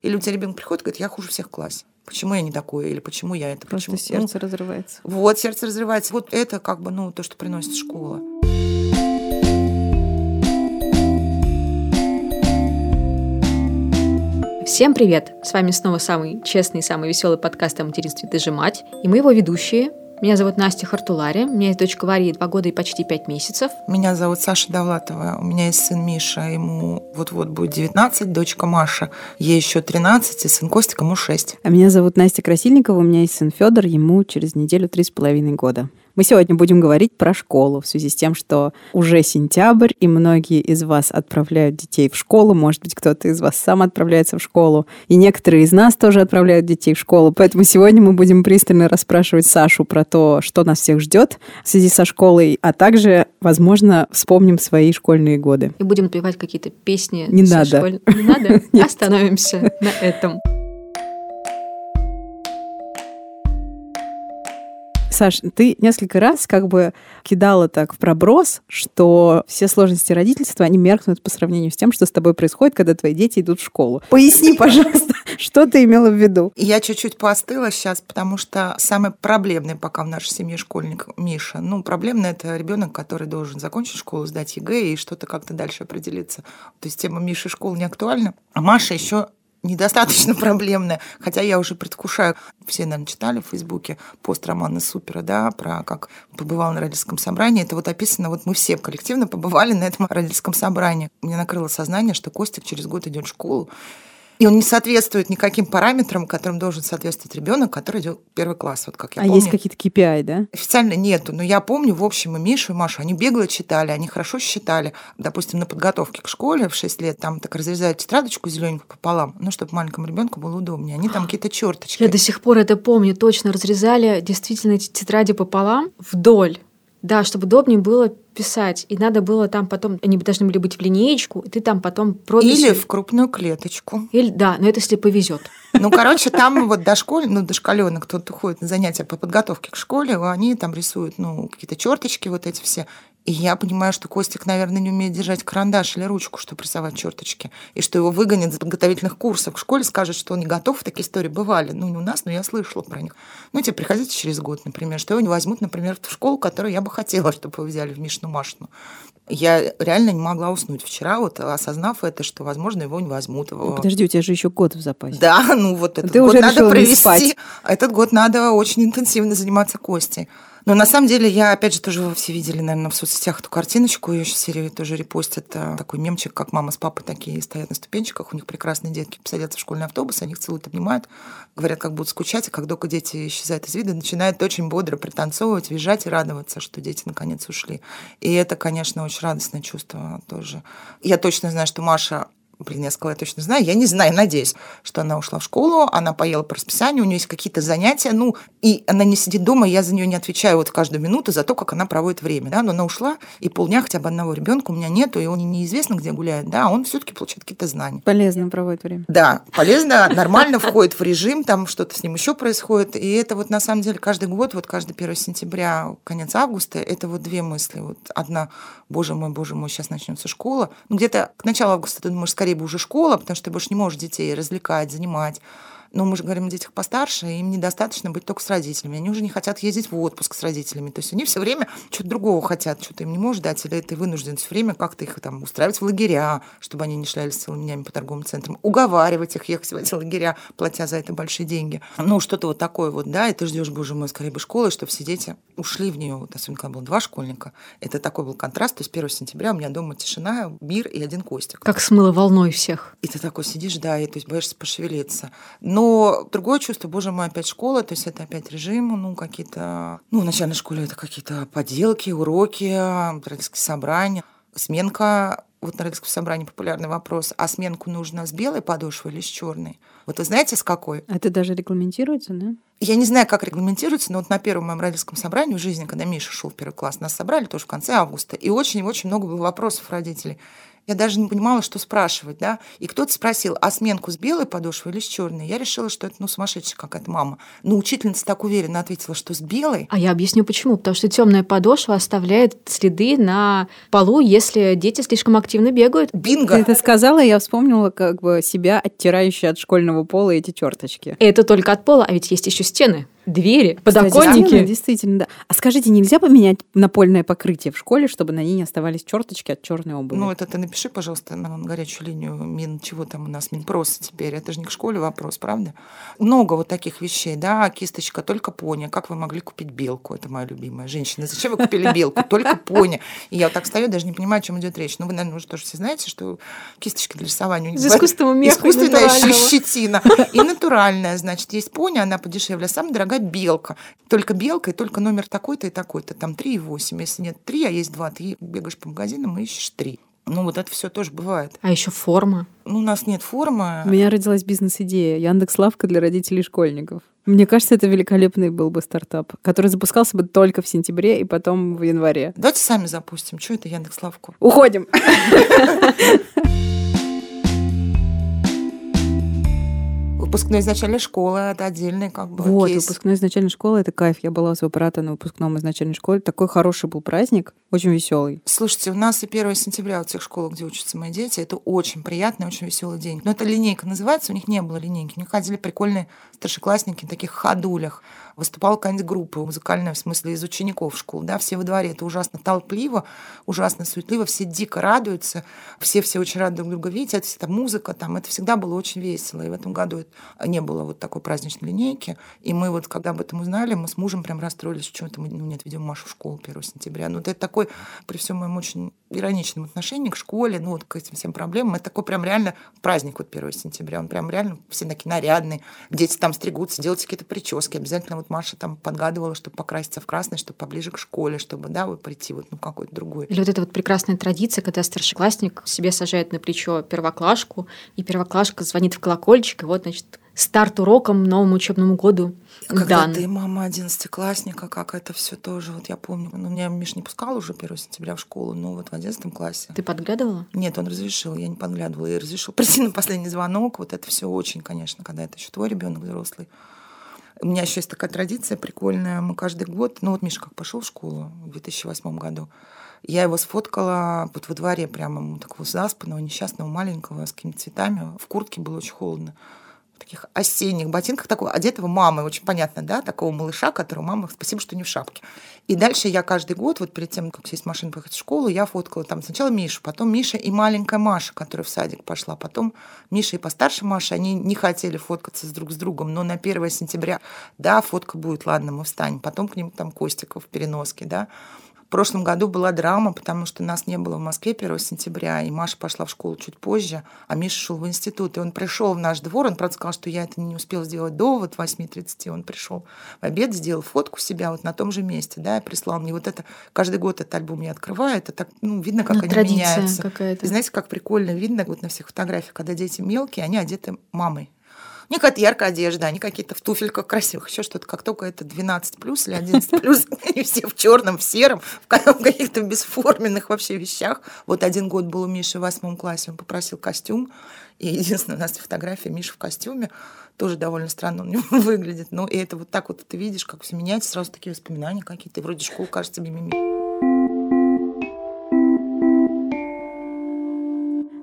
Или у тебя ребенок приходит и говорит, я хуже всех в классе. Почему я не такой? Или почему я это? Просто почему? сердце ну, разрывается. Вот, сердце разрывается. Вот это как бы, ну, то, что приносит школа. Всем привет! С вами снова самый честный и самый веселый подкаст о материнстве «Ты же мать». И мы его ведущие. Меня зовут Настя Хартулари. У меня есть дочка Варя, два года и почти пять месяцев. Меня зовут Саша Довлатова. У меня есть сын Миша, ему вот-вот будет 19, дочка Маша, ей еще 13, и сын Костик, ему 6. А меня зовут Настя Красильникова, у меня есть сын Федор, ему через неделю три с половиной года. Мы сегодня будем говорить про школу в связи с тем, что уже сентябрь, и многие из вас отправляют детей в школу. Может быть, кто-то из вас сам отправляется в школу. И некоторые из нас тоже отправляют детей в школу. Поэтому сегодня мы будем пристально расспрашивать Сашу про то, что нас всех ждет в связи со школой, а также, возможно, вспомним свои школьные годы. И будем напевать какие-то песни. Не надо. школь- Не надо? Остановимся на этом. Саш, ты несколько раз как бы кидала так в проброс, что все сложности родительства, они меркнут по сравнению с тем, что с тобой происходит, когда твои дети идут в школу. Поясни, пожалуйста, что ты имела в виду? Я чуть-чуть поостыла сейчас, потому что самый проблемный пока в нашей семье школьник Миша. Ну, проблемный это ребенок, который должен закончить школу, сдать ЕГЭ и что-то как-то дальше определиться. То есть тема Миши школы не актуальна. А Маша еще недостаточно проблемная, хотя я уже предвкушаю. Все, наверное, читали в Фейсбуке пост Романа Супера, да, про как побывал на родительском собрании. Это вот описано, вот мы все коллективно побывали на этом родительском собрании. Меня накрыло сознание, что Костик через год идет в школу, и он не соответствует никаким параметрам, которым должен соответствовать ребенок, который идет в первый класс. Вот как я а помню. есть какие-то KPI, да? Официально нету, но я помню, в общем, и Мишу, и Машу, они бегло читали, они хорошо считали. Допустим, на подготовке к школе в 6 лет там так разрезают тетрадочку зелененькую пополам, ну, чтобы маленькому ребенку было удобнее. Они там какие-то черточки. Я до сих пор это помню. Точно разрезали действительно эти тетради пополам вдоль. Да, чтобы удобнее было писать. И надо было там потом, они должны были быть в линеечку, и ты там потом прописью... Или в крупную клеточку. Или- да, но это если повезет. Ну, короче, там вот дошколь, ну, дошколенок, кто-то ходит на занятия по подготовке к школе, они там рисуют, ну, какие-то черточки вот эти все. И я понимаю, что Костик, наверное, не умеет держать карандаш или ручку, чтобы рисовать черточки. И что его выгонят с подготовительных курсов в школе, скажут, что он не готов. Такие истории бывали. Ну, не у нас, но я слышала про них. Ну, тебе приходите через год, например, что его не возьмут, например, в школу, которую я бы хотела, чтобы его взяли в Мишну Машину. Я реально не могла уснуть вчера, вот осознав это, что, возможно, его не возьмут. Ну, Подожди, у тебя же еще год в запасе. Да, ну вот этот Ты год надо провести. Этот год надо очень интенсивно заниматься Костей. Но на самом деле я, опять же, тоже вы все видели, наверное, в соцсетях эту картиночку, ее сейчас серию тоже репостят. а, Такой мемчик, как мама с папой такие стоят на ступенчиках, у них прекрасные детки садятся в школьный автобус, они их целуют, обнимают, говорят, как будут скучать, и как только дети исчезают из вида, начинают очень бодро пританцовывать, визжать и радоваться, что дети наконец ушли. И это, конечно, очень радостное чувство тоже. Я точно знаю, что Маша Блин, я сказала, я точно знаю. Я не знаю, надеюсь, что она ушла в школу, она поела по расписанию, у нее есть какие-то занятия, ну, и она не сидит дома, я за нее не отвечаю вот каждую минуту за то, как она проводит время, да, но она ушла, и полдня хотя бы одного ребенка у меня нету, и он неизвестно, где гуляет, да, а он все-таки получает какие-то знания. Полезно проводит время. Да, полезно, нормально входит в режим, там что-то с ним еще происходит. И это вот на самом деле каждый год, вот каждый 1 сентября, конец августа, это вот две мысли. Вот одна, боже мой, боже мой, сейчас начнется школа. Ну, где-то к началу августа ты думаешь, скорее бы уже школа, потому что ты больше не можешь детей развлекать, занимать. Но мы же говорим о детях постарше, им недостаточно быть только с родителями. Они уже не хотят ездить в отпуск с родителями. То есть они все время что-то другого хотят, что-то им не можешь дать, или ты вынужден все время как-то их там устраивать в лагеря, чтобы они не шлялись целыми днями по торговым центрам, уговаривать их ехать в эти лагеря, платя за это большие деньги. Ну, что-то вот такое вот, да, и ты ждешь, боже мой, скорее бы школы, чтобы все дети ушли в нее. Вот, особенно, когда было два школьника. Это такой был контраст. То есть 1 сентября у меня дома тишина, мир и один Костик. Как смыло волной всех. И ты такой сидишь, да, и то есть боишься пошевелиться. Но другое чувство, боже мой, опять школа, то есть это опять режим, ну, какие-то... Ну, в начальной школе это какие-то поделки, уроки, родительские собрания, сменка вот на родительском собрании популярный вопрос, а сменку нужно с белой подошвой или с черной? Вот вы знаете, с какой? Это даже регламентируется, да? Я не знаю, как регламентируется, но вот на первом моем родительском собрании в жизни, когда Миша шел в первый класс, нас собрали тоже в конце августа, и очень-очень много было вопросов родителей. Я даже не понимала, что спрашивать, да. И кто-то спросил, а сменку с белой подошвой или с черной? Я решила, что это, ну, сумасшедшая какая-то мама. Но учительница так уверенно ответила, что с белой. А я объясню почему. Потому что темная подошва оставляет следы на полу, если дети слишком активно бегают. Бинго! Ты это сказала, я вспомнила как бы себя, оттирающая от школьного пола эти черточки. Это только от пола, а ведь есть еще стены двери, Кстати, подоконники. да, действительно, да. А скажите, нельзя поменять напольное покрытие в школе, чтобы на ней не оставались черточки от черной обуви? Ну, это ты напиши, пожалуйста, на горячую линию Мин, чего там у нас, Минпроса теперь. Это же не к школе вопрос, правда? Много вот таких вещей, да, кисточка, только пони. Как вы могли купить белку? Это моя любимая женщина. Зачем вы купили белку? Только пони. И я вот так стою, даже не понимаю, о чем идет речь. Ну, вы, наверное, уже тоже все знаете, что кисточки для рисования у них Из искусственного меха искусственная щетина. И натуральная, значит, есть пони, она подешевле, а самая дорогая белка. Только белка и только номер такой-то и такой-то. Там 3,8. Если нет 3, а есть 2, ты бегаешь по магазинам и ищешь 3. Ну, вот это все тоже бывает. А еще форма. Ну, у нас нет формы. У меня родилась бизнес-идея Яндекс Лавка для родителей школьников. Мне кажется, это великолепный был бы стартап, который запускался бы только в сентябре и потом в январе. Давайте сами запустим. Что это Яндекс Лавку? Уходим. Выпускной из начальной школы это отдельный как бы Вот, кейс. выпускной из начальной школы это кайф. Я была у своего брата на выпускном из начальной школы. Такой хороший был праздник, очень веселый. Слушайте, у нас и 1 сентября в тех школах, где учатся мои дети, это очень приятный, очень веселый день. Но это линейка называется, у них не было линейки. У них ходили прикольные старшеклассники в таких ходулях. Выступала какая-нибудь группа музыкальная, в смысле, из учеников школ. Да, все во дворе. Это ужасно толпливо, ужасно суетливо. Все дико радуются. Все-все очень рады друг друга видеть. Это всегда музыка. Там, это всегда было очень весело. И в этом году не было вот такой праздничной линейки. И мы вот, когда об этом узнали, мы с мужем прям расстроились, что это мы ну, не отведем Машу в школу 1 сентября. Ну, это такой, при всем моем очень ироничном отношении к школе, ну, вот к этим всем проблемам, это такой прям реально праздник вот 1 сентября. Он прям реально все такие нарядные. Дети там стригутся, делают какие-то прически. Обязательно вот Маша там подгадывала, чтобы покраситься в красный, чтобы поближе к школе, чтобы, да, вот прийти вот, ну, какой-то другой. Или вот эта вот прекрасная традиция, когда старшеклассник себе сажает на плечо первоклашку, и первоклашка звонит в колокольчик, и вот, значит, старт уроком новому учебному году Когда дан. ты мама одиннадцатиклассника, как это все тоже, вот я помню. Ну, меня Миш не пускал уже 1 сентября в школу, но вот в одиннадцатом классе. Ты подглядывала? Нет, он разрешил, я не подглядывала. И разрешил прийти на последний звонок. Вот это все очень, конечно, когда это еще твой ребенок взрослый. У меня еще есть такая традиция прикольная. Мы каждый год, ну вот Миша как пошел в школу в 2008 году, я его сфоткала вот во дворе прямо, такого заспанного, несчастного, маленького, с какими-то цветами. В куртке было очень холодно. Таких осенних ботинках, такого одетого мамы, очень понятно, да, такого малыша, которого мама, спасибо, что не в шапке. И дальше я каждый год, вот перед тем, как сесть в машину поехать в школу, я фоткала там сначала Мишу, потом Миша и маленькая Маша, которая в садик пошла, потом Миша и постарше Маша, они не хотели фоткаться с друг с другом, но на 1 сентября, да, фотка будет, ладно, мы встанем, потом к ним там Костиков в переноске, да, в прошлом году была драма, потому что нас не было в Москве 1 сентября, и Маша пошла в школу чуть позже, а Миша шел в институт. И он пришел в наш двор, он, правда, сказал, что я это не успел сделать до вот 8.30, он пришел в обед, сделал фотку себя вот на том же месте, да, и прислал мне вот это. Каждый год этот альбом я открываю, это так, ну, видно, как Ну, они традиция меняются. какая-то. И знаете, как прикольно видно вот на всех фотографиях, когда дети мелкие, они одеты мамой. Не какая-то яркая одежда, они какие-то в туфельках красивых, еще что-то. Как только это 12 плюс или 11 плюс, они все в черном, в сером, в ка- в каких-то бесформенных вообще вещах. Вот один год был у Миши в восьмом классе, он попросил костюм. И единственная у нас фотография Миши в костюме. Тоже довольно странно он выглядит. Ну, и это вот так вот ты видишь, как все меняется, сразу такие воспоминания какие-то. Вроде школа кажется мимими.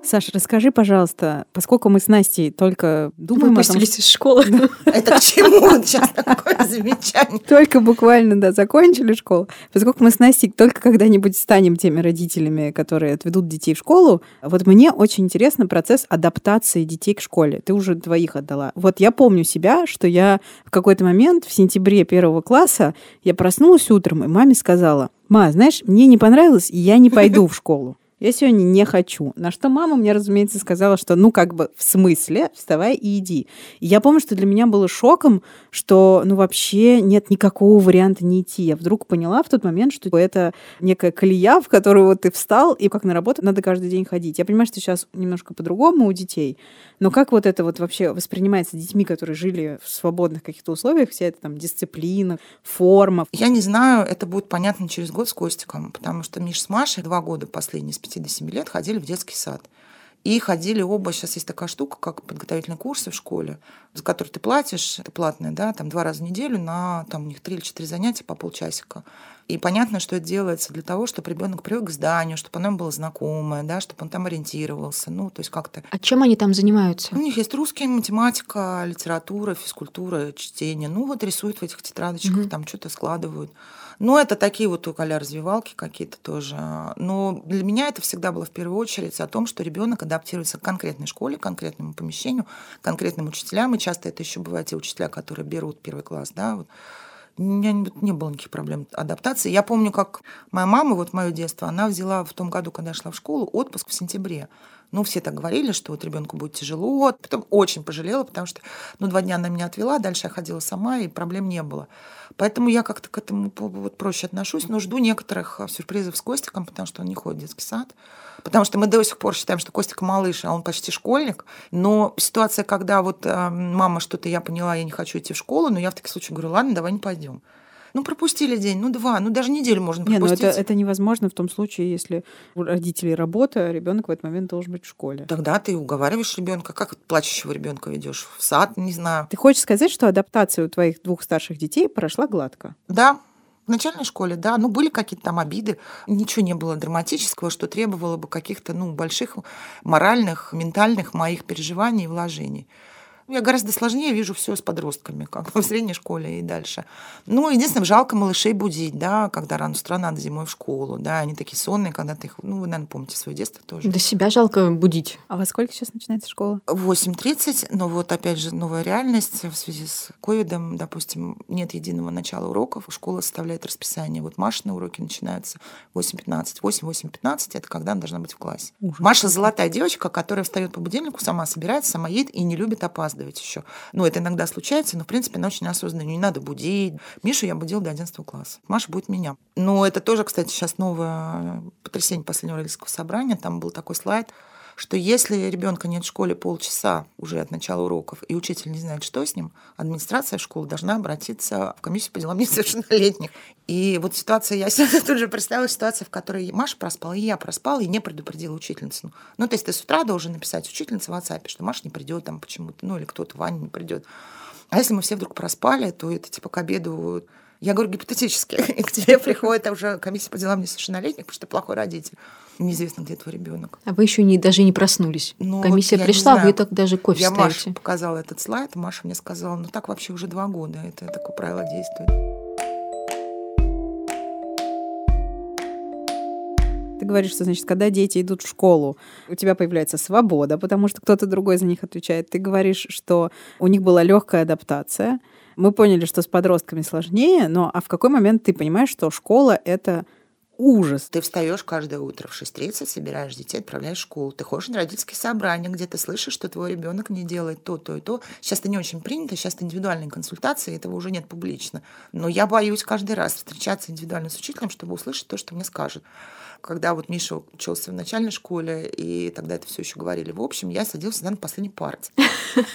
Саша, расскажи, пожалуйста, поскольку мы с Настей только думаем о том, Выпустились из школы. Это к чему сейчас такое замечание? Только буквально, да, закончили школу. Поскольку мы с Настей только когда-нибудь станем теми родителями, которые отведут детей в школу, вот мне очень интересно процесс адаптации детей к школе. Ты уже двоих отдала. Вот я помню себя, что я в какой-то момент в сентябре первого класса я проснулась утром, и маме сказала, «Ма, знаешь, мне не понравилось, и я не пойду в школу». Я сегодня не хочу. На что мама мне, разумеется, сказала, что ну как бы в смысле, вставай и иди. И я помню, что для меня было шоком, что ну вообще нет никакого варианта не идти. Я вдруг поняла в тот момент, что это некая колея, в которую вот ты встал, и как на работу надо каждый день ходить. Я понимаю, что сейчас немножко по-другому у детей, но как вот это вот вообще воспринимается детьми, которые жили в свободных каких-то условиях, вся эта там дисциплина, форма. Я не знаю, это будет понятно через год с Костиком, потому что Миш с Машей два года последний, 5 до 7 лет ходили в детский сад. И ходили оба, сейчас есть такая штука, как подготовительные курсы в школе, за которые ты платишь, это платное, да, там два раза в неделю на, там у них три или четыре занятия по полчасика. И понятно, что это делается для того, чтобы ребенок привык к зданию, чтобы оно ему было знакомое, да, чтобы он там ориентировался, ну, то есть как-то. А чем они там занимаются? У них есть русский, математика, литература, физкультура, чтение. Ну, вот рисуют в этих тетрадочках, угу. там что-то складывают. Ну, это такие вот Коля развивалки какие-то тоже. Но для меня это всегда было в первую очередь о том, что ребенок адаптируется к конкретной школе, к конкретному помещению, к конкретным учителям. И часто это еще бывают те учителя, которые берут первый класс, да, вот у меня не было никаких проблем адаптации. Я помню, как моя мама, вот мое детство, она взяла в том году, когда я шла в школу, отпуск в сентябре. Ну, все так говорили, что вот ребенку будет тяжело. Потом очень пожалела, потому что ну, два дня она меня отвела, дальше я ходила сама, и проблем не было. Поэтому я как-то к этому вот проще отношусь, но жду некоторых а, сюрпризов с Костиком, потому что он не ходит в детский сад. Потому что мы до сих пор считаем, что Костик малыш, а он почти школьник. Но ситуация, когда вот э, мама что-то я поняла, я не хочу идти в школу, но я в таких случаях говорю, ладно, давай не пойдем. Ну, пропустили день, ну, два, ну, даже неделю можно пропустить. Не, ну это, это невозможно в том случае, если у родителей работа, а ребенок в этот момент должен быть в школе. Тогда ты уговариваешь ребенка, как плачущего ребенка ведешь в сад, не знаю. Ты хочешь сказать, что адаптация у твоих двух старших детей прошла гладко? Да, в начальной школе, да, ну были какие-то там обиды, ничего не было драматического, что требовало бы каких-то ну, больших моральных, ментальных моих переживаний и вложений. Я гораздо сложнее вижу все с подростками, как в средней школе и дальше. Ну, единственное, жалко малышей будить, да, когда рано с утра надо зимой в школу, да, они такие сонные, когда ты их, ну, вы, наверное, помните свое детство тоже. Да себя жалко будить. А во сколько сейчас начинается школа? 8.30, но вот опять же новая реальность в связи с ковидом, допустим, нет единого начала уроков, школа составляет расписание. Вот Машины уроки начинаются 8.15. 8-8.15 это когда она должна быть в классе. Ужас. Маша золотая девочка, которая встает по будильнику, сама собирается, сама едет и не любит опаздывать опаздывать еще. Ну, это иногда случается, но, в принципе, она очень осознанная. Не надо будить. Мишу я будил до 11 класса. Маша будет меня. Но это тоже, кстати, сейчас новое потрясение последнего родительского собрания. Там был такой слайд, что если ребенка нет в школе полчаса уже от начала уроков, и учитель не знает, что с ним, администрация школы должна обратиться в комиссию по делам несовершеннолетних. И вот ситуация, я себе тут же представила ситуацию, в которой Маша проспала, и я проспала, и не предупредила учительницу. Ну, то есть ты с утра должен написать учительнице в WhatsApp, что Маша не придет там почему-то, ну, или кто-то, Ваня не придет. А если мы все вдруг проспали, то это типа к обеду я говорю гипотетически, и к тебе приходит уже комиссия по делам несовершеннолетних, потому что ты плохой родитель. Неизвестно, где твой ребенок. А вы еще не, даже не проснулись. Ну, комиссия вот пришла, вы так даже кофе я ставите. Маше показала этот слайд, Маша мне сказала, ну так вообще уже два года, это такое правило действует. Ты говоришь, что, значит, когда дети идут в школу, у тебя появляется свобода, потому что кто-то другой за них отвечает. Ты говоришь, что у них была легкая адаптация. Мы поняли, что с подростками сложнее, но а в какой момент ты понимаешь, что школа — это ужас. Ты встаешь каждое утро в 6.30, собираешь детей, отправляешь в школу. Ты ходишь на родительские собрания, где ты слышишь, что твой ребенок не делает то, то и то. Сейчас это не очень принято, сейчас это индивидуальные консультации, этого уже нет публично. Но я боюсь каждый раз встречаться индивидуально с учителем, чтобы услышать то, что мне скажет. Когда вот Миша учился в начальной школе, и тогда это все еще говорили в общем, я садилась на последней парте.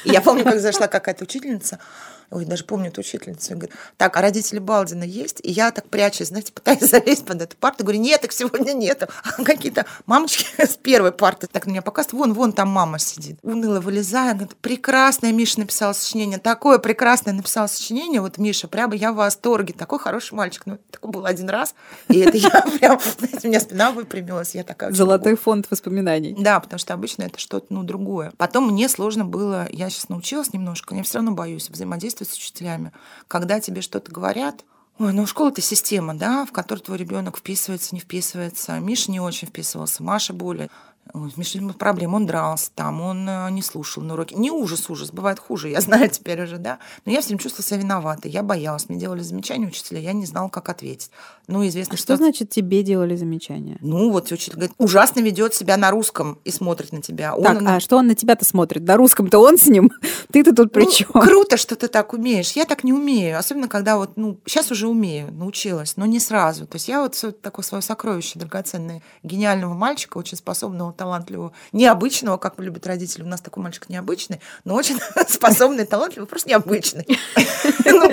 И я помню, как зашла какая-то учительница, ой, даже помню эту учительницу, говорит, так, а родители Балдина есть? И я так прячусь, знаете, пытаюсь залезть под эту парту, говорю, нет, их сегодня нету. А какие-то мамочки с первой парты так на меня показывают, вон, вон там мама сидит. Уныло вылезая, говорит, прекрасное Миша написала сочинение, такое прекрасное написала сочинение, вот Миша, прямо я в восторге, такой хороший мальчик. Ну, такой был один раз, и это я прям, знаете, у меня спина выпрямилась, я такая... Золотой фонд воспоминаний. Да, потому что обычно это что-то, ну, другое. Потом мне сложно было, я сейчас научилась немножко, но я все равно боюсь взаимодействовать взаимодействовать с учителями. Когда тебе что-то говорят, Ой, ну школа это система, да, в которую твой ребенок вписывается, не вписывается. Миша не очень вписывался, Маша более. Ой, Миша проблем, он дрался там, он э, не слушал на уроке. Не ужас, ужас, бывает хуже, я знаю теперь уже, да. Но я все время чувствовала себя виноватой, я боялась, мне делали замечания учителя, я не знала, как ответить. Ну, известно, а что... значит тебе делали замечания? Ну, вот учитель говорит, ужасно ведет себя на русском и смотрит на тебя. Он... Так, а что он на тебя-то смотрит? На русском-то он с ним? Ты-то тут при чем? Ну, круто, что ты так умеешь. Я так не умею. Особенно, когда вот, ну, сейчас уже умею, научилась, но не сразу. То есть я вот такое свое сокровище драгоценное гениального мальчика, очень способного, талантливого, необычного, как любят родители. У нас такой мальчик необычный, но очень способный, талантливый, просто необычный. Ну,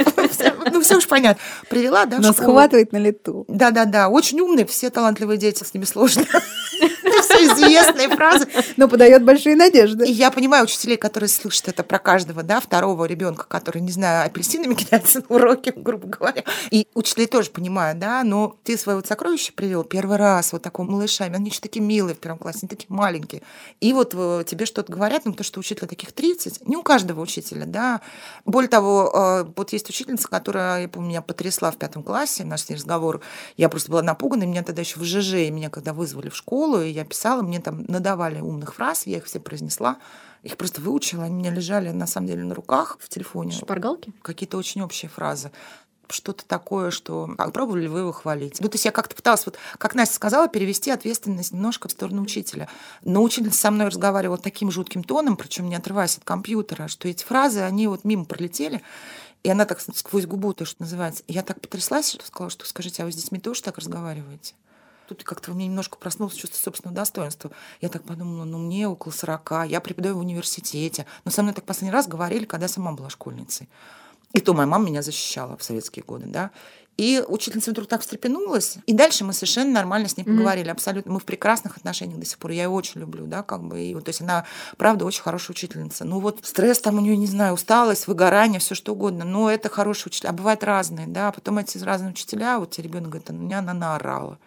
ну, все уж понятно. Привела, да, Но схватывает на лету. Да-да-да, очень умный, все талантливые дети, с ними сложно. известные фразы. Но подает большие надежды. И я понимаю учителей, которые слышат это про каждого, да, второго ребенка, который, не знаю, апельсинами кидается на уроке, грубо говоря. И учителей тоже понимают, да, но ты свое вот сокровище привел первый раз, вот такого малышами, они еще такие милые в первом классе, они такие маленькие. И вот э, тебе что-то говорят, ну, то, что учителя таких 30, не у каждого учителя, да. Более того, э, вот есть учительница, которая, я помню, меня потрясла в пятом классе, наш с ней разговор, я просто была напугана, меня тогда еще в ЖЖ, и меня когда вызвали в школу, и я писала, мне там надавали умных фраз, я их все произнесла, их просто выучила, они у меня лежали на самом деле на руках в телефоне. Шпаргалки? Какие-то очень общие фразы что-то такое, что а пробовали ли вы его хвалить? Ну, то есть я как-то пыталась, вот, как Настя сказала, перевести ответственность немножко в сторону учителя. Но учительница со мной разговаривала таким жутким тоном, причем не отрываясь от компьютера, что эти фразы, они вот мимо пролетели. И она так сквозь губу, то, что называется. И я так потряслась, что сказала, что скажите, а вы с детьми тоже так разговариваете? Тут как-то у меня немножко проснулось чувство собственного достоинства. Я так подумала, ну мне около 40, я преподаю в университете. Но со мной так последний раз говорили, когда сама была школьницей. И то моя мама меня защищала в советские годы, да. И учительница вдруг так встрепенулась. И дальше мы совершенно нормально с ней поговорили. Mm-hmm. Абсолютно. Мы в прекрасных отношениях до сих пор. Я ее очень люблю, да, как бы. И, то есть она, правда, очень хорошая учительница. Ну вот стресс там у нее, не знаю, усталость, выгорание, все что угодно. Но это хороший учитель. А бывают разные, да. Потом эти разные учителя, вот ребенок говорит, на меня она наорала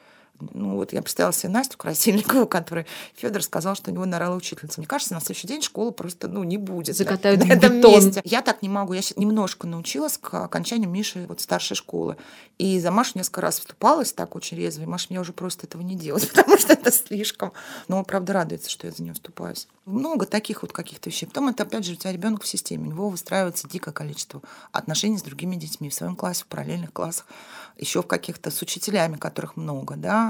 ну вот я представила себе Настю Красильникову, которой Федор сказал, что у него нарала учительница. Мне кажется, на следующий день школа просто ну, не будет. Закатают на этом бетон. месте. Я так не могу. Я немножко научилась к окончанию Миши вот старшей школы. И за Машу несколько раз вступалась так очень резво. И Маша мне уже просто этого не делать, потому что это слишком. Но правда радуется, что я за нее вступаюсь. Много таких вот каких-то вещей. Потом это, опять же, у тебя ребенок в системе. У него выстраивается дикое количество отношений с другими детьми в своем классе, в параллельных классах, еще в каких-то с учителями, которых много, да,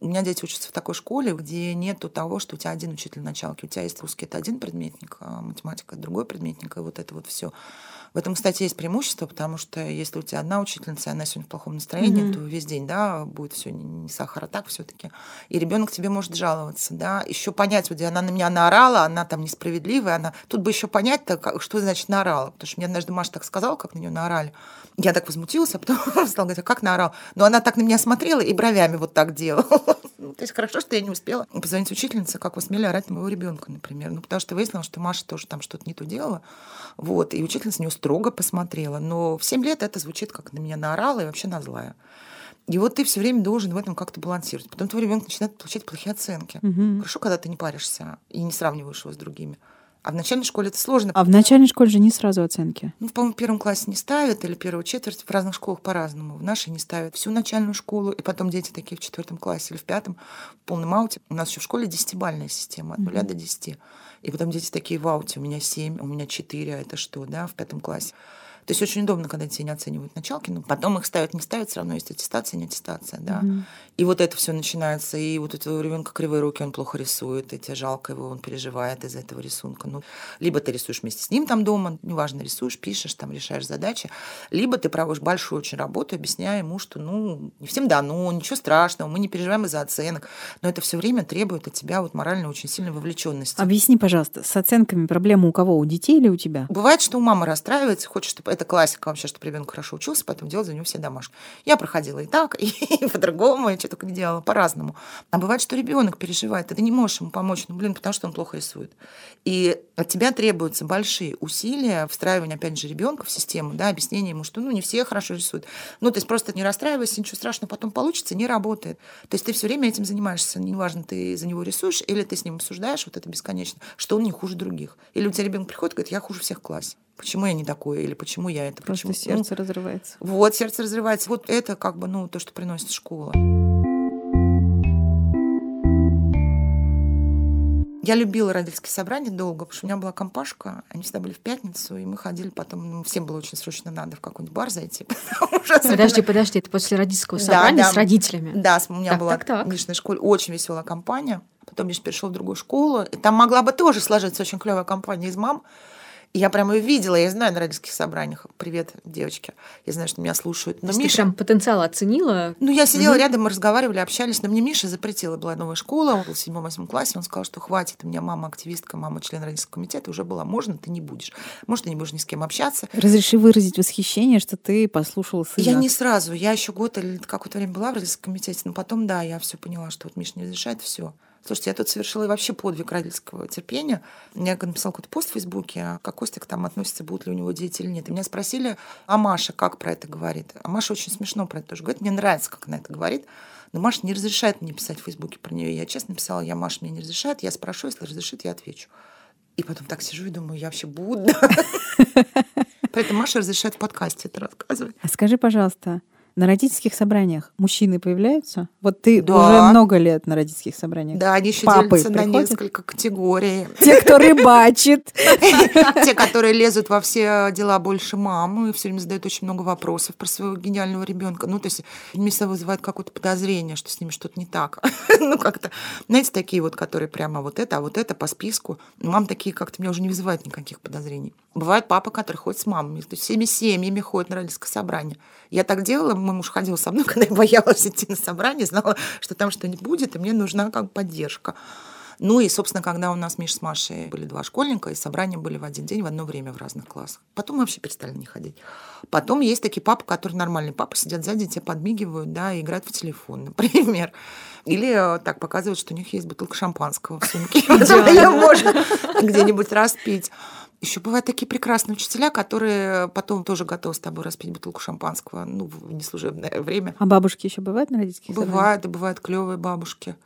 у меня дети учатся в такой школе, где нету того, что у тебя один учитель началки. У тебя есть русский, это один предметник, а математика другой предметник, и вот это вот все. В этом, кстати, есть преимущество, потому что если у тебя одна учительница, и она сегодня в плохом настроении, mm-hmm. то весь день, да, будет все не, сахар, а так все-таки. И ребенок тебе может жаловаться, да. Еще понять, вот она на меня наорала, она там несправедливая, она. Тут бы еще понять, что значит наорала. Потому что мне однажды Маша так сказала, как на нее наорали. Я так возмутилась, а потом стала говорить, а как наорал? Но она так на меня смотрела и бровями вот так делала. Ну, то есть хорошо, что я не успела позвонить учительнице, как вы смели орать на моего ребенка, например. Ну, потому что выяснилось, что Маша тоже там что-то не то делала. Вот, и учительница не строго посмотрела. Но в 7 лет это звучит как на меня наорала и вообще на злая. И вот ты все время должен в этом как-то балансировать. Потом твой ребенок начинает получать плохие оценки. Угу. Хорошо, когда ты не паришься и не сравниваешь его с другими. А в начальной школе это сложно. А в начальной школе же не сразу оценки. Ну, по-моему, в первом классе не ставят, или первую четверть. В разных школах по-разному. В нашей не ставят всю начальную школу, и потом дети такие в четвертом классе или в пятом, в полном ауте. У нас еще в школе десятибальная система, от нуля mm-hmm. до десяти. И потом дети такие в ауте, у меня семь, у меня четыре, а это что, да, в пятом классе. То есть очень удобно, когда детей не оценивают началки, но потом их ставят, не ставят, все равно есть аттестация, не аттестация, да. Mm-hmm. И вот это все начинается, и вот у этого ребенка кривые руки, он плохо рисует, и тебе жалко его, он переживает из-за этого рисунка. Ну, либо ты рисуешь вместе с ним там дома, неважно, рисуешь, пишешь, там решаешь задачи, либо ты проводишь большую очень работу, объясняя ему, что, ну, не всем дано, ничего страшного, мы не переживаем из-за оценок, но это все время требует от тебя вот морально очень сильной вовлеченности. Объясни, пожалуйста, с оценками проблема у кого, у детей или у тебя? Бывает, что у мамы расстраивается, хочет, чтобы это классика вообще, чтобы ребенок хорошо учился, поэтому делать за него все домашки. Я проходила и так, и, и по-другому, я что только не делала, по-разному. А бывает, что ребенок переживает, и ты не можешь ему помочь, ну, блин, потому что он плохо рисует. И от тебя требуются большие усилия встраивания, опять же, ребенка в систему, да, объяснение ему, что, ну, не все хорошо рисуют. Ну, то есть просто не расстраивайся, ничего страшного, потом получится, не работает. То есть ты все время этим занимаешься, неважно, ты за него рисуешь, или ты с ним обсуждаешь, вот это бесконечно, что он не хуже других. Или у тебя ребенок приходит и говорит, я хуже всех в классе. Почему я не такой? Или почему я это? Просто почему? сердце ну, разрывается. Вот, сердце разрывается. Вот это как бы, ну, то, что приносит школа. Я любила родительские собрания долго, потому что у меня была компашка, они всегда были в пятницу, и мы ходили потом, ну, всем было очень срочно надо в какой-нибудь бар зайти. Подожди, подожди, это после родительского собрания да, да. с родителями? Да, у меня так, была так, Мишной школе очень веселая компания. Потом Миш перешел в другую школу. И там могла бы тоже сложиться очень клевая компания из мам. Я прямо ее видела, я знаю на родительских собраниях. Привет, девочки. Я знаю, что меня слушают. Но Миша... Ты прям потенциал оценила? Ну, я сидела угу. рядом, мы разговаривали, общались. Но мне Миша запретила, была новая школа, он был в седьмом-восьмом классе. Он сказал, что хватит, у меня мама активистка, мама член родительского комитета, уже была. Можно, ты не будешь. Может, ты не будешь ни с кем общаться. Разреши выразить восхищение, что ты послушала сына. Я не сразу. Я еще год или какое-то время была в родительском комитете, но потом, да, я все поняла, что вот Миша не разрешает, все Слушайте, я тут совершила вообще подвиг родительского терпения. Я написала какой-то пост в Фейсбуке, как Костя там относится, будут ли у него дети или нет. И меня спросили, а Маша как про это говорит? А Маша очень смешно про это тоже говорит. Мне нравится, как она это говорит. Но Маша не разрешает мне писать в Фейсбуке про нее. Я честно написала, я Маша мне не разрешает, я спрошу, если разрешит, я отвечу. И потом так сижу и думаю, я вообще буду. Поэтому Маша разрешает в подкасте это рассказывать. А скажи, пожалуйста, на родительских собраниях мужчины появляются? Вот ты Да. уже много лет на родительских собраниях. Да, они еще Папы делятся на приходят? несколько категорий. Те, кто рыбачит. Те, которые лезут во все дела больше мамы, все время задают очень много вопросов про своего гениального ребенка. Ну, то есть Миса вызывает какое-то подозрение, что с ними что-то не так. Ну, как-то, знаете, такие вот, которые прямо вот это, а вот это по списку. Мам такие как-то меня уже не вызывают никаких подозрений. Бывает папа, который ходит с мамами, то есть всеми семьями ходит на родительское собрание. Я так делала, мой муж ходил со мной, когда я боялась идти на собрание, знала, что там что-нибудь будет, и мне нужна как поддержка. Ну и, собственно, когда у нас Миша с Машей были два школьника, и собрания были в один день, в одно время в разных классах. Потом мы вообще перестали не ходить. Потом есть такие папы, которые нормальные папы, сидят сзади, тебе подмигивают, да, и играют в телефон, например. Или э, так показывают, что у них есть бутылка шампанского в сумке. Ее можно где-нибудь распить. Еще бывают такие прекрасные учителя, которые потом тоже готовы с тобой распить бутылку шампанского, ну, в неслужебное время. А бабушки еще бывают на родительских? Бывают, и бывают клевые бабушки.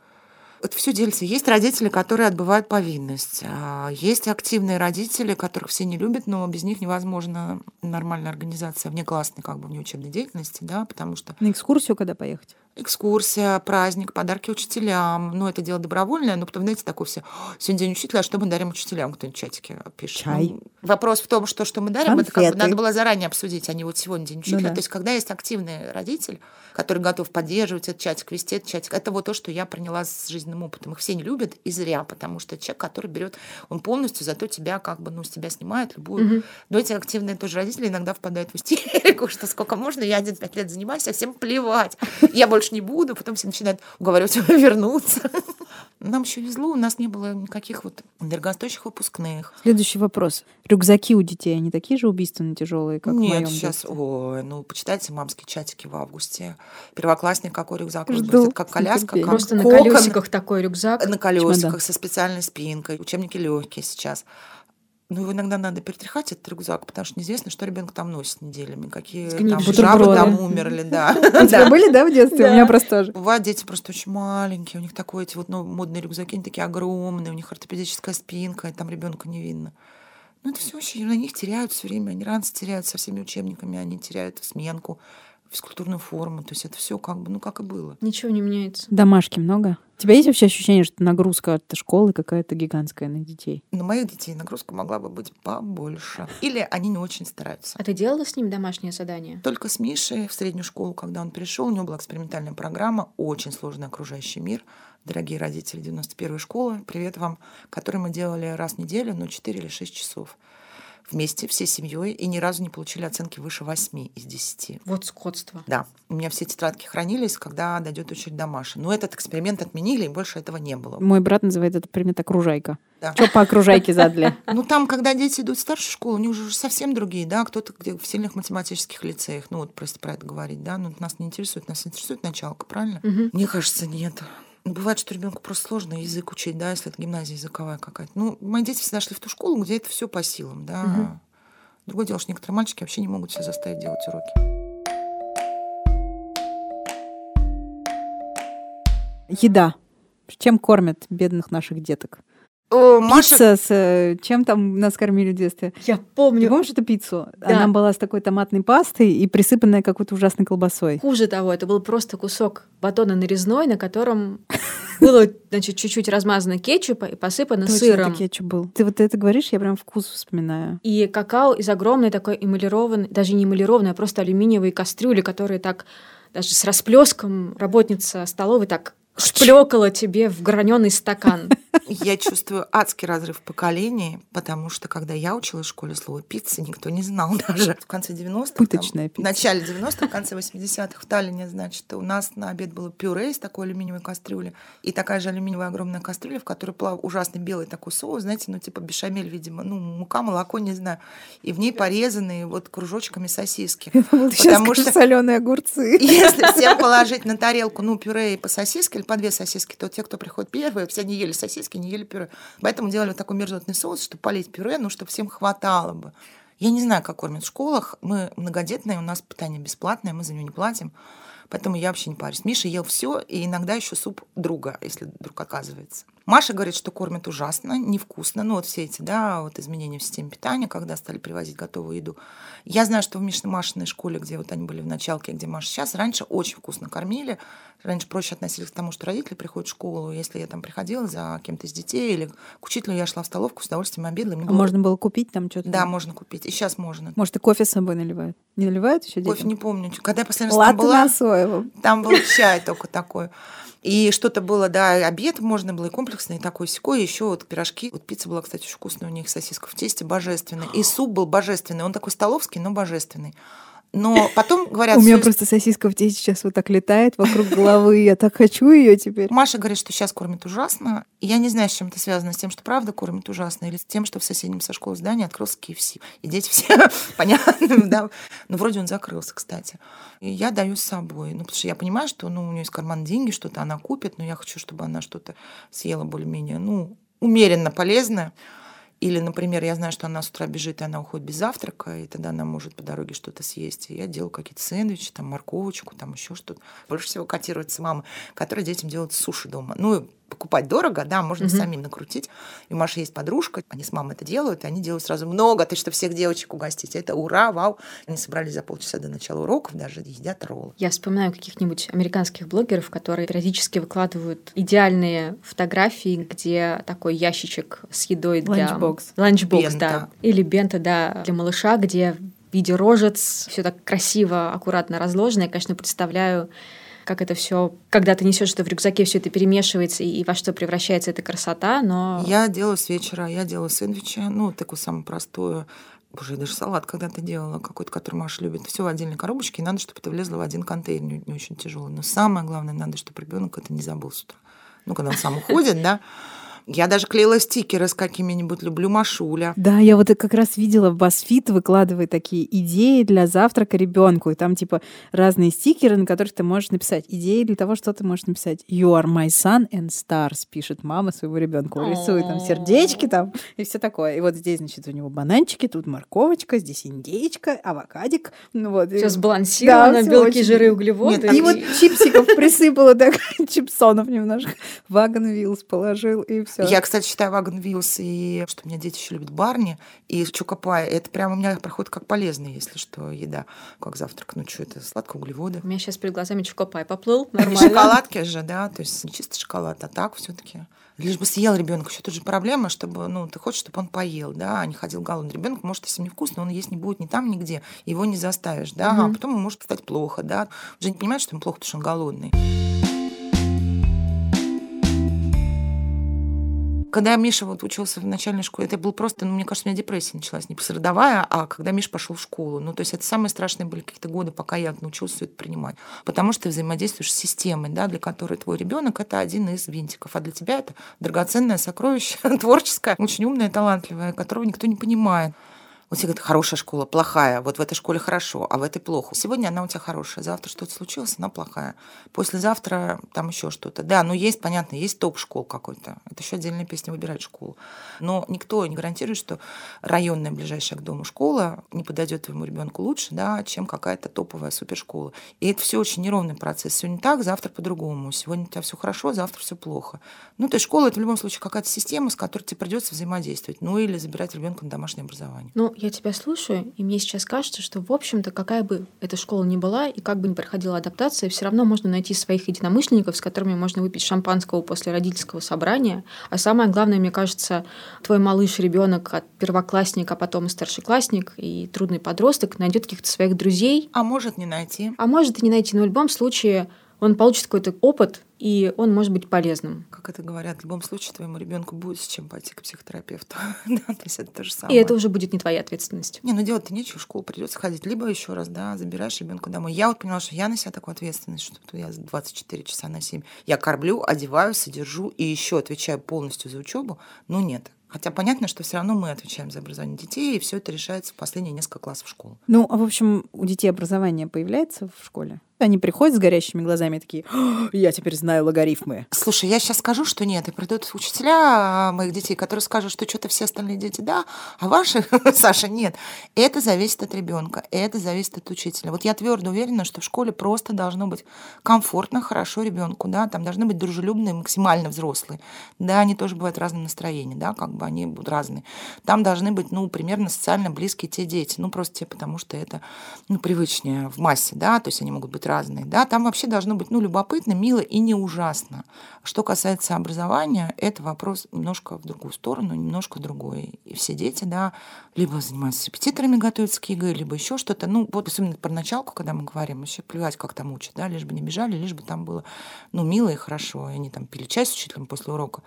Это все делится. Есть родители, которые отбывают повинность. а Есть активные родители, которых все не любят, но без них невозможно нормальная организация внеклассной, как бы внеучебной деятельности, да, потому что На экскурсию когда поехать? экскурсия, праздник, подарки учителям. Ну, это дело добровольное, но потом, знаете, такое все. «О, Сегодня день учителя, а что мы дарим учителям? Кто-нибудь в чатике пишет. Чай. Ну, вопрос в том, что, что мы дарим, это как бы Конфеты. надо было заранее обсудить, а не вот сегодня день учителя. да. То есть, когда есть активный родитель, который готов поддерживать этот чатик, вести этот чатик, это вот то, что я приняла с жизненным опытом. Их все не любят, и зря, потому что человек, который берет, он полностью зато тебя как бы, ну, с тебя снимает любую. Но эти активные тоже родители иногда впадают в истерику, что сколько можно, я один пять лет занимаюсь, а всем плевать. Я больше не буду, потом все начинают уговаривать вернуться. Нам еще везло, у нас не было никаких вот дорогостоящих выпускных. Следующий вопрос. Рюкзаки у детей, они такие же убийственно тяжелые, как в Нет, моем сейчас, детстве? ой, ну, почитайте мамские чатики в августе. Первоклассник какой рюкзак Жду выбросит, как коляска, как Просто на кокон. колесиках такой рюкзак. На колесиках Чемодан. со специальной спинкой. Учебники легкие сейчас. Ну, его иногда надо перетряхать, этот рюкзак, потому что неизвестно, что ребенок там носит неделями. Какие там жабы там умерли, да. У тебя были, да, в детстве? У меня просто тоже. Бывают дети просто очень маленькие, у них такие эти вот ну, модные рюкзаки, они такие огромные, у них ортопедическая спинка, и там ребенка не видно. Ну, это все очень, на них теряют все время, они раньше теряют со всеми учебниками, они теряют сменку, физкультурную форму, то есть это все как бы, ну, как и было. Ничего не меняется. Домашки много? У тебя есть вообще ощущение, что нагрузка от школы какая-то гигантская на детей? На моих детей нагрузка могла бы быть побольше. Или они не очень стараются. А ты делала с ним домашнее задание? Только с Мишей в среднюю школу, когда он пришел, у него была экспериментальная программа, очень сложный окружающий мир. Дорогие родители 91-й школы, привет вам, который мы делали раз в неделю, но 4 или 6 часов вместе, всей семьей, и ни разу не получили оценки выше 8 из 10. Вот скотство. Да, у меня все тетрадки хранились, когда дойдет очередь до Маши. Но этот эксперимент отменили, и больше этого не было. Мой брат называет этот предмет окружайка. Да. Что по окружайке задали? Ну, там, когда дети идут в старшую школу, они уже совсем другие, да, кто-то где в сильных математических лицеях, ну, вот просто про это говорить, да, но нас не интересует, нас интересует началка, правильно? Мне кажется, нет. Ну, Бывает, что ребенку просто сложно язык учить, да, если это гимназия языковая какая-то. Ну, мои дети всегда шли в ту школу, где это все по силам, да. Мгм. Другое дело, что некоторые мальчики вообще не могут себя заставить делать уроки. Еда. Чем кормят бедных наших деток? О, Маша, Пицца с... э, Чем там нас кормили в детстве? Я Ты помню. помнишь эту пиццу? Да. Она была с такой томатной пастой и присыпанная какой-то ужасной колбасой. Хуже того, это был просто кусок батона нарезной, на котором было, значит, чуть-чуть размазано кетчупа и посыпано Точно, сыром. это кетчуп был. Ты вот это говоришь, я прям вкус вспоминаю. И какао из огромной такой эмалированной, даже не эмалированной, а просто алюминиевой кастрюли, которые так даже с расплеском работница столовой так шплёкала тебе в граненый стакан. я чувствую адский разрыв поколений, потому что, когда я училась в школе, слово пицца никто не знал даже. В конце 90-х, Пыточная там, пицца. в начале 90-х, в конце 80-х в Таллине, значит, у нас на обед было пюре из такой алюминиевой кастрюли и такая же алюминиевая огромная кастрюля, в которой плавал ужасный белый такой соус, знаете, ну типа бешамель, видимо, ну мука, молоко, не знаю, и в ней порезанные вот кружочками сосиски. Потому что соленые огурцы. если всем положить на тарелку, ну, пюре и по сосиске или по две сосиски, то те, кто приходит первые, все не ели сосиски, не ели пюре. Поэтому делали вот такой мерзотный соус, чтобы полить пюре, ну, чтобы всем хватало бы. Я не знаю, как кормят в школах. Мы многодетные, у нас питание бесплатное, мы за него не платим. Поэтому я вообще не парюсь. Миша ел все, и иногда еще суп друга, если вдруг оказывается. Маша говорит, что кормят ужасно, невкусно. Ну, вот все эти, да, вот изменения в системе питания, когда стали привозить готовую еду. Я знаю, что в Мишной Машиной школе, где вот они были в началке, где Маша сейчас, раньше очень вкусно кормили. Раньше проще относились к тому, что родители приходят в школу. Если я там приходила за кем-то из детей или к учителю, я шла в столовку, с удовольствием обедала. А было... можно было купить там что-то? Да, можно купить. И сейчас можно. Может, и кофе с собой наливают? Не наливают еще Кофе не помню. Когда я последний раз там была... Там был чай только такой. И что-то было, да, обед можно было и комплексный, и такой секой, еще вот пирожки. Вот пицца была, кстати, очень вкусная у них, сосиска в тесте божественная. И суп был божественный. Он такой столовский, но божественный. Но потом говорят... У меня просто сосиска в тесте сейчас вот так летает вокруг головы, я так хочу ее теперь. Маша говорит, что сейчас кормит ужасно. Я не знаю, с чем это связано, с тем, что правда кормит ужасно, или с тем, что в соседнем со школы здании открылся KFC. И дети все, понятно, да. Ну, вроде он закрылся, кстати. И я даю с собой. Ну, потому что я понимаю, что ну, у нее есть карман деньги, что-то она купит, но я хочу, чтобы она что-то съела более-менее, ну, умеренно полезное. Или, например, я знаю, что она с утра бежит, и она уходит без завтрака, и тогда она может по дороге что-то съесть. И я делаю какие-то сэндвичи, там морковочку, там еще что-то. Больше всего котируется мама, которая детям делает суши дома. Ну, покупать дорого, да, можно угу. самим накрутить. И у Маши есть подружка, они с мамой это делают, и они делают сразу много, ты что всех девочек угостить. Это ура, вау. Они собрались за полчаса до начала уроков, даже едят роллы. Я вспоминаю каких-нибудь американских блогеров, которые периодически выкладывают идеальные фотографии, где такой ящичек с едой для... Ланчбокс. Ланчбокс, да. Или бенто, да, для малыша, где в виде рожец, все так красиво, аккуратно разложено. Я, конечно, представляю как это все, когда ты несешь это в рюкзаке, все это перемешивается и, во что превращается эта красота, но... Я делаю с вечера, я делаю сэндвичи, ну, такую самую простую, Боже, я даже салат когда-то делала, какой-то, который Маша любит. Все в отдельной коробочке, и надо, чтобы это влезло в один контейнер, не, не очень тяжелый. Но самое главное, надо, чтобы ребенок это не забыл с утра. Ну, когда он сам уходит, да, я даже клеила стикеры с какими-нибудь «Люблю Машуля». Да, я вот как раз видела в BuzzFeed выкладывает такие идеи для завтрака ребенку. И там типа разные стикеры, на которых ты можешь написать идеи для того, что ты можешь написать. You are my sun and stars, пишет мама своего ребенка. Рисует там сердечки там и все такое. И вот здесь, значит, у него бананчики, тут морковочка, здесь индейка, авокадик. Ну, вот. Все сбалансировано, да, белки, жиры, углеводы. Нет, и вот чипсиков присыпала так, чипсонов немножко. Wagon Wheels положил, и все. Я, кстати, считаю Wagon Wheels, и что у меня дети еще любят Барни, и Choco Pie. Это прямо у меня проходит как полезная, если что, еда. Как завтрак. Ну, что это, сладкое углеводы. У меня сейчас перед глазами Choco Pie поплыл, нормально. Шоколадки же, да, то есть не чисто шоколад, а так все таки Лишь бы съел ребенок. Еще тут же проблема, чтобы, ну, ты хочешь, чтобы он поел, да, а не ходил голодный. Ребенок, может, если невкусно, он есть не будет ни там, нигде. Его не заставишь, да, угу. а потом ему может стать плохо, да. Уже не понимает, что ему плохо, потому что он голодный. Когда Миша вот учился в начальной школе, это был просто, ну, мне кажется, у меня депрессия началась не посредовая, а когда Миша пошел в школу. Ну, то есть это самые страшные были какие-то годы, пока я научился все это принимать. Потому что ты взаимодействуешь с системой, да, для которой твой ребенок это один из винтиков, а для тебя это драгоценное сокровище, творческое, очень умное, талантливое, которого никто не понимает. Вот все говорят, хорошая школа, плохая. Вот в этой школе хорошо, а в этой плохо. Сегодня она у тебя хорошая, завтра что-то случилось, она плохая. Послезавтра там еще что-то. Да, ну есть, понятно, есть топ школ какой-то. Это еще отдельная песня выбирать школу. Но никто не гарантирует, что районная ближайшая к дому школа не подойдет твоему ребенку лучше, да, чем какая-то топовая супершкола. И это все очень неровный процесс. Сегодня так, завтра по-другому. Сегодня у тебя все хорошо, завтра все плохо. Ну, то есть школа это в любом случае какая-то система, с которой тебе придется взаимодействовать. Ну или забирать ребенка на домашнее образование. Ну, я тебя слушаю, и мне сейчас кажется, что, в общем-то, какая бы эта школа ни была, и как бы ни проходила адаптация, все равно можно найти своих единомышленников, с которыми можно выпить шампанского после родительского собрания. А самое главное, мне кажется, твой малыш, ребенок от первоклассника, а потом старшеклассник, и трудный подросток найдет каких-то своих друзей. А может не найти. А может и не найти. Но в любом случае он получит какой-то опыт, и он может быть полезным. Как это говорят, в любом случае твоему ребенку будет с чем пойти к психотерапевту. да, то есть это то же самое. И это уже будет не твоя ответственность. Не, ну делать-то нечего, в школу придется ходить. Либо еще раз, да, забираешь ребенка домой. Я вот поняла, что я на себя такую ответственность, что я 24 часа на 7. Я кормлю, одеваю, содержу и еще отвечаю полностью за учебу. Ну нет, Хотя понятно, что все равно мы отвечаем за образование детей, и все это решается в последние несколько классов школы. Ну, а в общем, у детей образование появляется в школе? Они приходят с горящими глазами и такие, «А, я теперь знаю логарифмы. Слушай, я сейчас скажу, что нет, и придут учителя а, моих детей, которые скажут, что что-то все остальные дети да, а ваши, Саша, нет. Это зависит от ребенка, это зависит от учителя. Вот я твердо уверена, что в школе просто должно быть комфортно, хорошо ребенку, да, там должны быть дружелюбные, максимально взрослые. Да, они тоже бывают разного настроения, да, как бы они будут разные. Там должны быть, ну, примерно социально близкие те дети, ну, просто те, потому что это, ну, привычнее в массе, да, то есть они могут быть разные, да, там вообще должно быть, ну, любопытно, мило и не ужасно. Что касается образования, это вопрос немножко в другую сторону, немножко другой. И все дети, да, либо занимаются с репетиторами, готовятся к ЕГЭ, либо еще что-то. Ну, вот особенно про началку, когда мы говорим, вообще плевать, как там учат, да, лишь бы не бежали, лишь бы там было, ну, мило и хорошо. И они там пили чай с учителем после урока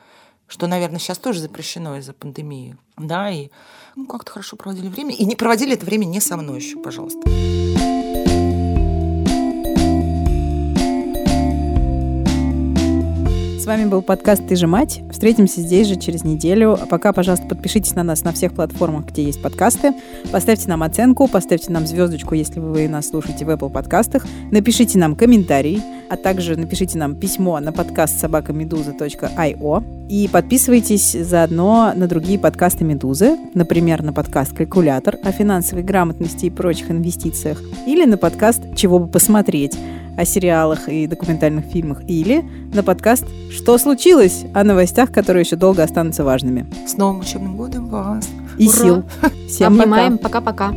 что, наверное, сейчас тоже запрещено из-за пандемии, да, и ну, как-то хорошо проводили время, и не проводили это время не со мной еще, пожалуйста. С вами был подкаст «Ты же мать». Встретимся здесь же через неделю. А пока, пожалуйста, подпишитесь на нас на всех платформах, где есть подкасты. Поставьте нам оценку, поставьте нам звездочку, если вы нас слушаете в Apple подкастах. Напишите нам комментарий, а также напишите нам письмо на подкаст собакамедуза.io. И подписывайтесь заодно на другие подкасты «Медузы», например, на подкаст «Калькулятор» о финансовой грамотности и прочих инвестициях, или на подкаст «Чего бы посмотреть», о сериалах и документальных фильмах, или на подкаст «Что случилось?» о новостях, которые еще долго останутся важными. С новым учебным годом вас! И Ура! сил! Всем Обнимаем. Пока-пока!